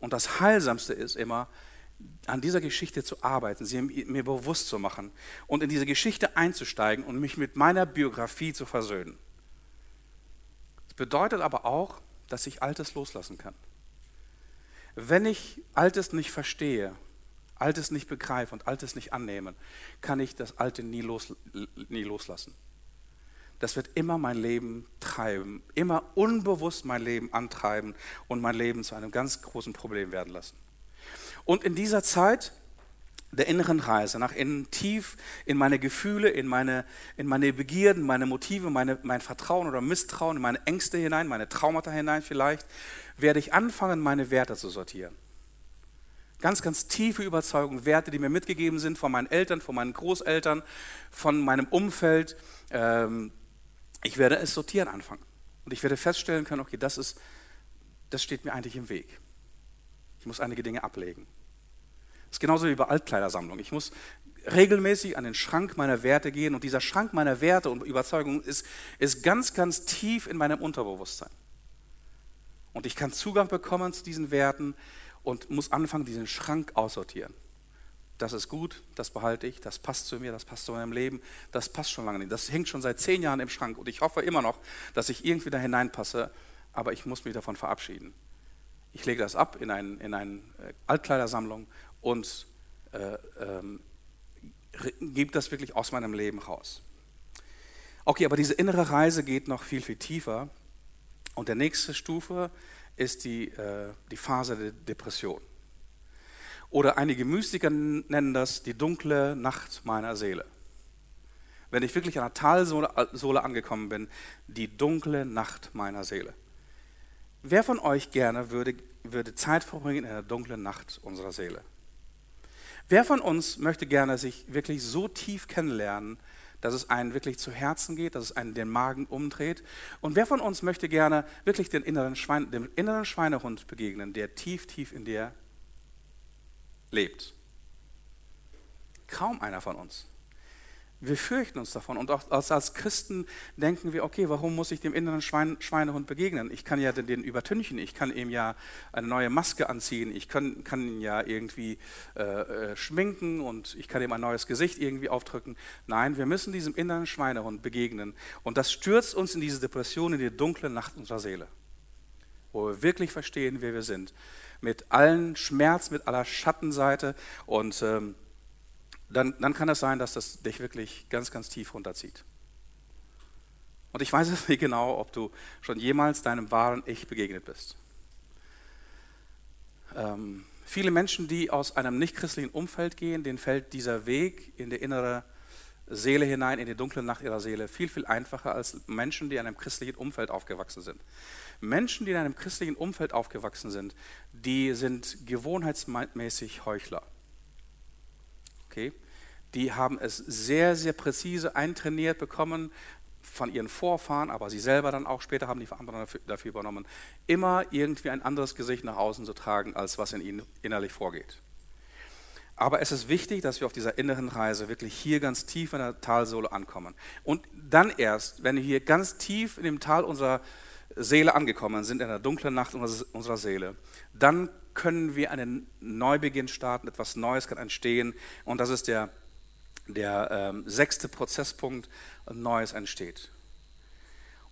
S1: Und das Heilsamste ist immer, an dieser Geschichte zu arbeiten, sie mir bewusst zu machen und in diese Geschichte einzusteigen und mich mit meiner Biografie zu versöhnen bedeutet aber auch, dass ich Altes loslassen kann. Wenn ich Altes nicht verstehe, Altes nicht begreife und Altes nicht annehme, kann ich das Alte nie, los, nie loslassen. Das wird immer mein Leben treiben, immer unbewusst mein Leben antreiben und mein Leben zu einem ganz großen Problem werden lassen. Und in dieser Zeit der inneren Reise, nach innen tief in meine Gefühle, in meine, in meine Begierden, meine Motive, meine, mein Vertrauen oder Misstrauen, in meine Ängste hinein, meine Traumata hinein vielleicht, werde ich anfangen, meine Werte zu sortieren. Ganz, ganz tiefe Überzeugung, Werte, die mir mitgegeben sind von meinen Eltern, von meinen Großeltern, von meinem Umfeld. Ähm, ich werde es sortieren anfangen. Und ich werde feststellen können, okay, das, ist, das steht mir eigentlich im Weg. Ich muss einige Dinge ablegen. Ist genauso wie bei Altkleidersammlung. Ich muss regelmäßig an den Schrank meiner Werte gehen und dieser Schrank meiner Werte und Überzeugungen ist, ist ganz, ganz tief in meinem Unterbewusstsein. Und ich kann Zugang bekommen zu diesen Werten und muss anfangen, diesen Schrank aussortieren. Das ist gut, das behalte ich, das passt zu mir, das passt zu meinem Leben, das passt schon lange nicht. Das hängt schon seit zehn Jahren im Schrank und ich hoffe immer noch, dass ich irgendwie da hineinpasse, aber ich muss mich davon verabschieden. Ich lege das ab in, ein, in eine äh, Altkleidersammlung und äh, ähm, gebe das wirklich aus meinem Leben raus. Okay, aber diese innere Reise geht noch viel, viel tiefer. Und der nächste Stufe ist die, äh, die Phase der Depression. Oder einige Mystiker nennen das die dunkle Nacht meiner Seele. Wenn ich wirklich an der Talsohle angekommen bin, die dunkle Nacht meiner Seele. Wer von euch gerne würde, würde Zeit verbringen in der dunklen Nacht unserer Seele? Wer von uns möchte gerne sich wirklich so tief kennenlernen, dass es einen wirklich zu Herzen geht, dass es einen den Magen umdreht? Und wer von uns möchte gerne wirklich den inneren Schwein, dem inneren Schweinehund begegnen, der tief, tief in dir lebt? Kaum einer von uns. Wir fürchten uns davon. Und auch als Christen denken wir, okay, warum muss ich dem inneren Schwein, Schweinehund begegnen? Ich kann ja den, den, übertünchen, ich kann ihm ja eine neue Maske anziehen, ich kann, kann ihn ja irgendwie äh, äh, schminken und ich kann ihm ein neues Gesicht irgendwie aufdrücken. Nein, wir müssen diesem inneren Schweinehund begegnen. Und das stürzt uns in diese Depression, in die dunkle Nacht unserer Seele, wo wir wirklich verstehen, wer wir sind. Mit allen Schmerz, mit aller Schattenseite und... Ähm, dann, dann kann es sein, dass das dich wirklich ganz, ganz tief runterzieht. Und ich weiß es nicht genau, ob du schon jemals deinem wahren Ich begegnet bist. Ähm, viele Menschen, die aus einem nichtchristlichen Umfeld gehen, denen fällt dieser Weg in die innere Seele hinein, in die dunkle Nacht ihrer Seele, viel, viel einfacher als Menschen, die in einem christlichen Umfeld aufgewachsen sind. Menschen, die in einem christlichen Umfeld aufgewachsen sind, die sind gewohnheitsmäßig Heuchler. Okay? Die haben es sehr, sehr präzise eintrainiert bekommen von ihren Vorfahren, aber sie selber dann auch später haben die Verantwortung dafür übernommen, immer irgendwie ein anderes Gesicht nach außen zu tragen, als was in ihnen innerlich vorgeht. Aber es ist wichtig, dass wir auf dieser inneren Reise wirklich hier ganz tief in der Talsohle ankommen. Und dann erst, wenn wir hier ganz tief in dem Tal unserer Seele angekommen sind, in der dunklen Nacht unserer Seele, dann können wir einen Neubeginn starten, etwas Neues kann entstehen. Und das ist der, der ähm, sechste Prozesspunkt, Neues entsteht.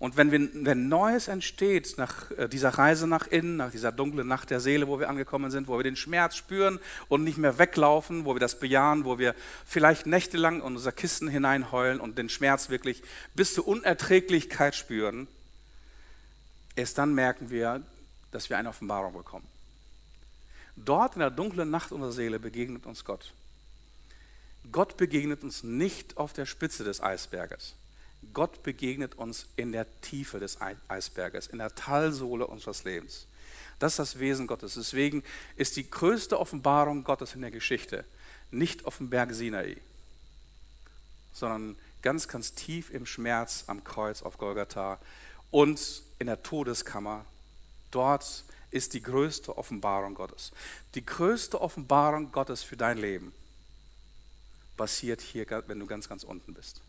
S1: Und wenn, wir, wenn Neues entsteht nach äh, dieser Reise nach innen, nach dieser dunklen Nacht der Seele, wo wir angekommen sind, wo wir den Schmerz spüren und nicht mehr weglaufen, wo wir das bejahen, wo wir vielleicht nächtelang in unser Kissen hineinheulen und den Schmerz wirklich bis zur Unerträglichkeit spüren, erst dann merken wir, dass wir eine Offenbarung bekommen. Dort in der dunklen Nacht unserer Seele begegnet uns Gott. Gott begegnet uns nicht auf der Spitze des Eisberges. Gott begegnet uns in der Tiefe des Eisberges, in der Talsohle unseres Lebens. Das ist das Wesen Gottes. Deswegen ist die größte Offenbarung Gottes in der Geschichte nicht auf dem Berg Sinai, sondern ganz, ganz tief im Schmerz am Kreuz auf Golgatha und in der Todeskammer. Dort ist die größte Offenbarung Gottes. Die größte Offenbarung Gottes für dein Leben passiert hier, wenn du ganz, ganz unten bist.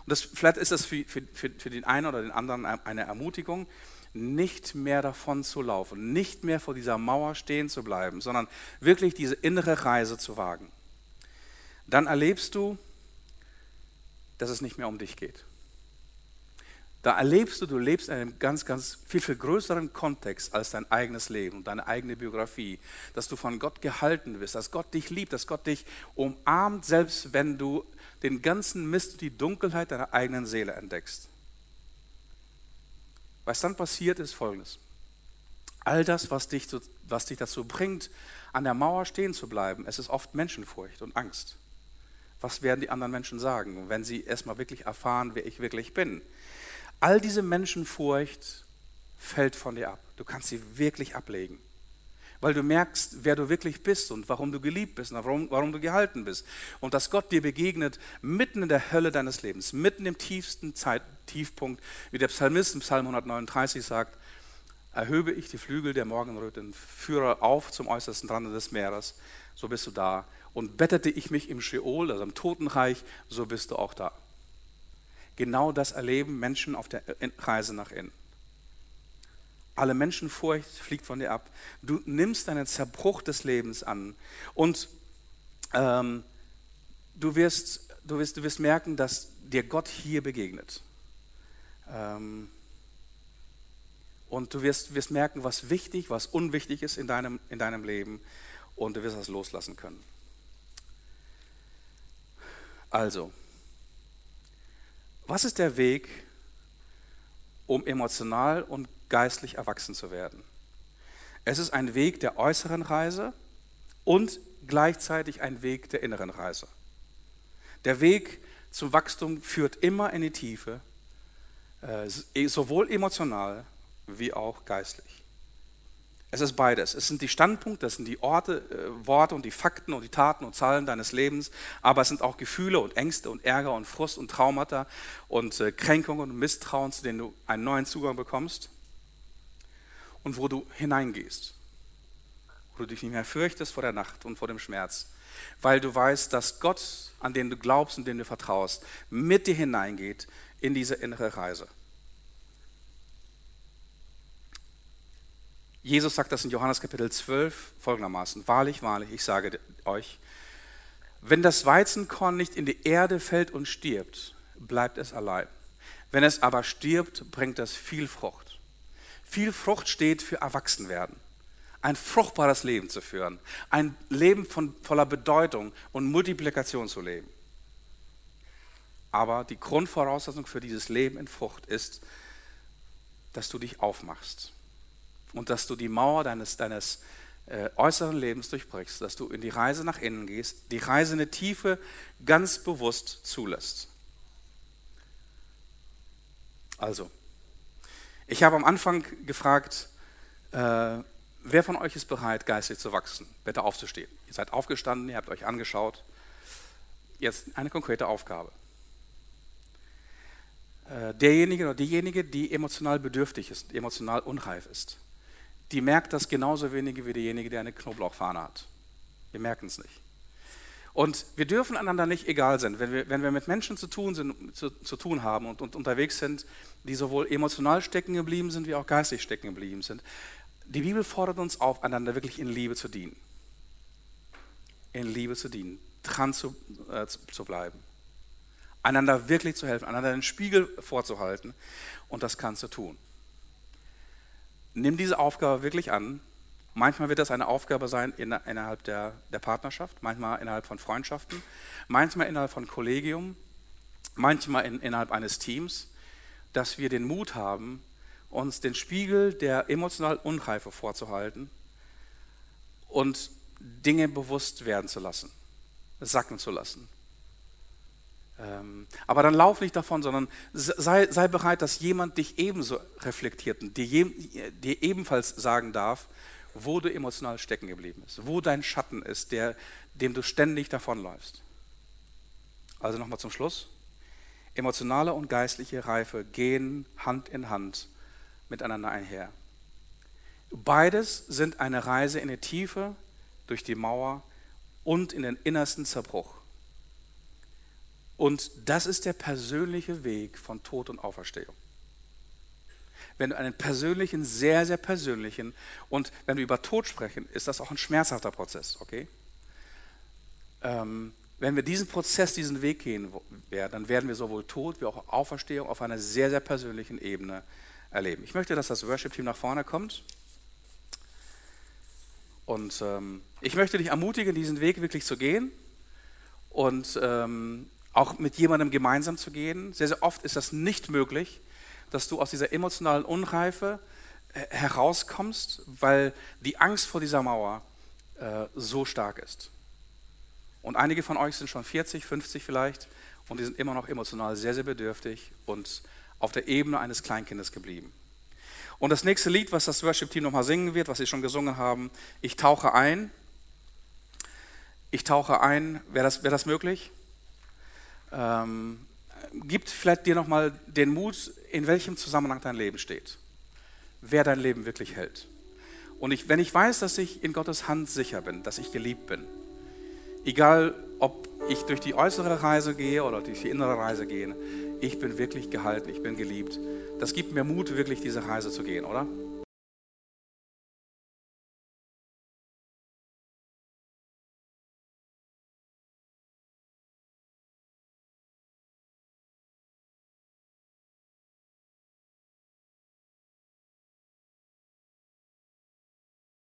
S1: Und das, vielleicht ist das für, für, für den einen oder den anderen eine Ermutigung, nicht mehr davon zu laufen, nicht mehr vor dieser Mauer stehen zu bleiben, sondern wirklich diese innere Reise zu wagen. Dann erlebst du, dass es nicht mehr um dich geht. Da erlebst du, du lebst in einem ganz, ganz viel, viel größeren Kontext als dein eigenes Leben und deine eigene Biografie. Dass du von Gott gehalten wirst, dass Gott dich liebt, dass Gott dich umarmt, selbst wenn du den ganzen Mist, die Dunkelheit deiner eigenen Seele entdeckst. Was dann passiert, ist folgendes. All das, was dich, was dich dazu bringt, an der Mauer stehen zu bleiben, es ist oft Menschenfurcht und Angst. Was werden die anderen Menschen sagen, wenn sie erstmal wirklich erfahren, wer ich wirklich bin? All diese Menschenfurcht fällt von dir ab. Du kannst sie wirklich ablegen weil du merkst, wer du wirklich bist und warum du geliebt bist und warum, warum du gehalten bist. Und dass Gott dir begegnet mitten in der Hölle deines Lebens, mitten im tiefsten Zeit, Tiefpunkt, wie der Psalmist im Psalm 139 sagt, erhöbe ich die Flügel der Morgenröte und führe auf zum äußersten Rande des Meeres, so bist du da. Und bettete ich mich im Sheol, also im Totenreich, so bist du auch da. Genau das erleben Menschen auf der Reise nach innen. Alle Menschenfurcht fliegt von dir ab. Du nimmst einen Zerbruch des Lebens an. Und ähm, du, wirst, du, wirst, du wirst merken, dass dir Gott hier begegnet. Ähm, und du wirst, wirst merken, was wichtig, was unwichtig ist in deinem, in deinem Leben. Und du wirst das loslassen können. Also, was ist der Weg, um emotional und geistlich erwachsen zu werden. Es ist ein Weg der äußeren Reise und gleichzeitig ein Weg der inneren Reise. Der Weg zum Wachstum führt immer in die Tiefe, äh, sowohl emotional wie auch geistlich. Es ist beides. Es sind die Standpunkte, es sind die Orte, äh, Worte und die Fakten und die Taten und Zahlen deines Lebens, aber es sind auch Gefühle und Ängste und Ärger und Frust und Traumata und äh, Kränkungen und Misstrauen, zu denen du einen neuen Zugang bekommst und wo du hineingehst, wo du dich nicht mehr fürchtest vor der Nacht und vor dem Schmerz, weil du weißt, dass Gott, an den du glaubst und den du vertraust, mit dir hineingeht in diese innere Reise. Jesus sagt das in Johannes Kapitel 12 folgendermaßen, wahrlich, wahrlich, ich sage euch, wenn das Weizenkorn nicht in die Erde fällt und stirbt, bleibt es allein. Wenn es aber stirbt, bringt es viel Frucht. Viel Frucht steht für Erwachsenwerden. Ein fruchtbares Leben zu führen. Ein Leben von, voller Bedeutung und Multiplikation zu leben. Aber die Grundvoraussetzung für dieses Leben in Frucht ist, dass du dich aufmachst und dass du die Mauer deines, deines äh, äußeren Lebens durchbrichst, dass du in die Reise nach innen gehst, die Reise in die Tiefe ganz bewusst zulässt. Also, ich habe am Anfang gefragt, äh, wer von euch ist bereit, geistig zu wachsen? Bitte aufzustehen. Ihr seid aufgestanden, ihr habt euch angeschaut. Jetzt eine konkrete Aufgabe. Äh, derjenige oder diejenige, die emotional bedürftig ist, emotional unreif ist die merkt das genauso wenig wie derjenige, der eine Knoblauchfahne hat. Wir merken es nicht. Und wir dürfen einander nicht egal sein. Wenn wir, wenn wir mit Menschen zu tun, sind, zu, zu tun haben und, und, unterwegs sind, die sowohl emotional stecken geblieben sind, wie auch geistig stecken geblieben sind. Die Bibel fordert uns auf, einander wirklich in Liebe zu dienen. In Liebe zu dienen, dran zu, äh, zu bleiben. Einander wirklich zu helfen, einander den Spiegel vorzuhalten. Und das kannst du tun nimm diese Aufgabe wirklich an. Manchmal wird das eine Aufgabe sein innerhalb der, der Partnerschaft, manchmal innerhalb von Freundschaften, manchmal innerhalb von Kollegium, manchmal in, innerhalb eines Teams, dass wir den Mut haben, uns den Spiegel der emotionalen Unreife vorzuhalten und Dinge bewusst werden zu lassen, sacken zu lassen. Ähm, aber dann lauf nicht davon, sondern sei, sei bereit, dass jemand dich ebenso reflektiert und dir, dir ebenfalls sagen darf, wo du emotional stecken geblieben bist, wo dein Schatten ist, der, dem du ständig davonläufst. Also nochmal zum Schluss. Emotionale und geistliche Reife gehen Hand in Hand miteinander einher. Beides sind eine Reise in die Tiefe, durch die Mauer und in den innersten Zerbruch. Und das ist der persönliche Weg von Tod und Auferstehung. Wenn du einen persönlichen, sehr, sehr persönlichen, und wenn wir über Tod sprechen, ist das auch ein schmerzhafter Prozess, okay? Ähm, wenn wir diesen Prozess, diesen Weg gehen werden, dann werden wir sowohl Tod wie auch Auferstehung auf einer sehr, sehr persönlichen Ebene erleben. Ich möchte, dass das Worship-Team nach vorne kommt. Und ähm, ich möchte dich ermutigen, diesen Weg wirklich zu gehen. Und ähm, auch mit jemandem gemeinsam zu gehen. Sehr, sehr oft ist das nicht möglich, dass du aus dieser emotionalen Unreife herauskommst, weil die Angst vor dieser Mauer äh, so stark ist. Und einige von euch sind schon 40, 50 vielleicht und die sind immer noch emotional sehr, sehr bedürftig und auf der Ebene eines Kleinkindes geblieben. Und das nächste Lied, was das Worship-Team nochmal singen wird, was sie schon gesungen haben, ich tauche ein. Ich tauche ein, wäre das, wär das möglich? Ähm, gibt vielleicht dir nochmal den Mut, in welchem Zusammenhang dein Leben steht. Wer dein Leben wirklich hält. Und ich, wenn ich weiß, dass ich in Gottes Hand sicher bin, dass ich geliebt bin, egal ob ich durch die äußere Reise gehe oder durch die innere Reise gehe, ich bin wirklich gehalten, ich bin geliebt. Das gibt mir Mut, wirklich diese Reise zu gehen, oder?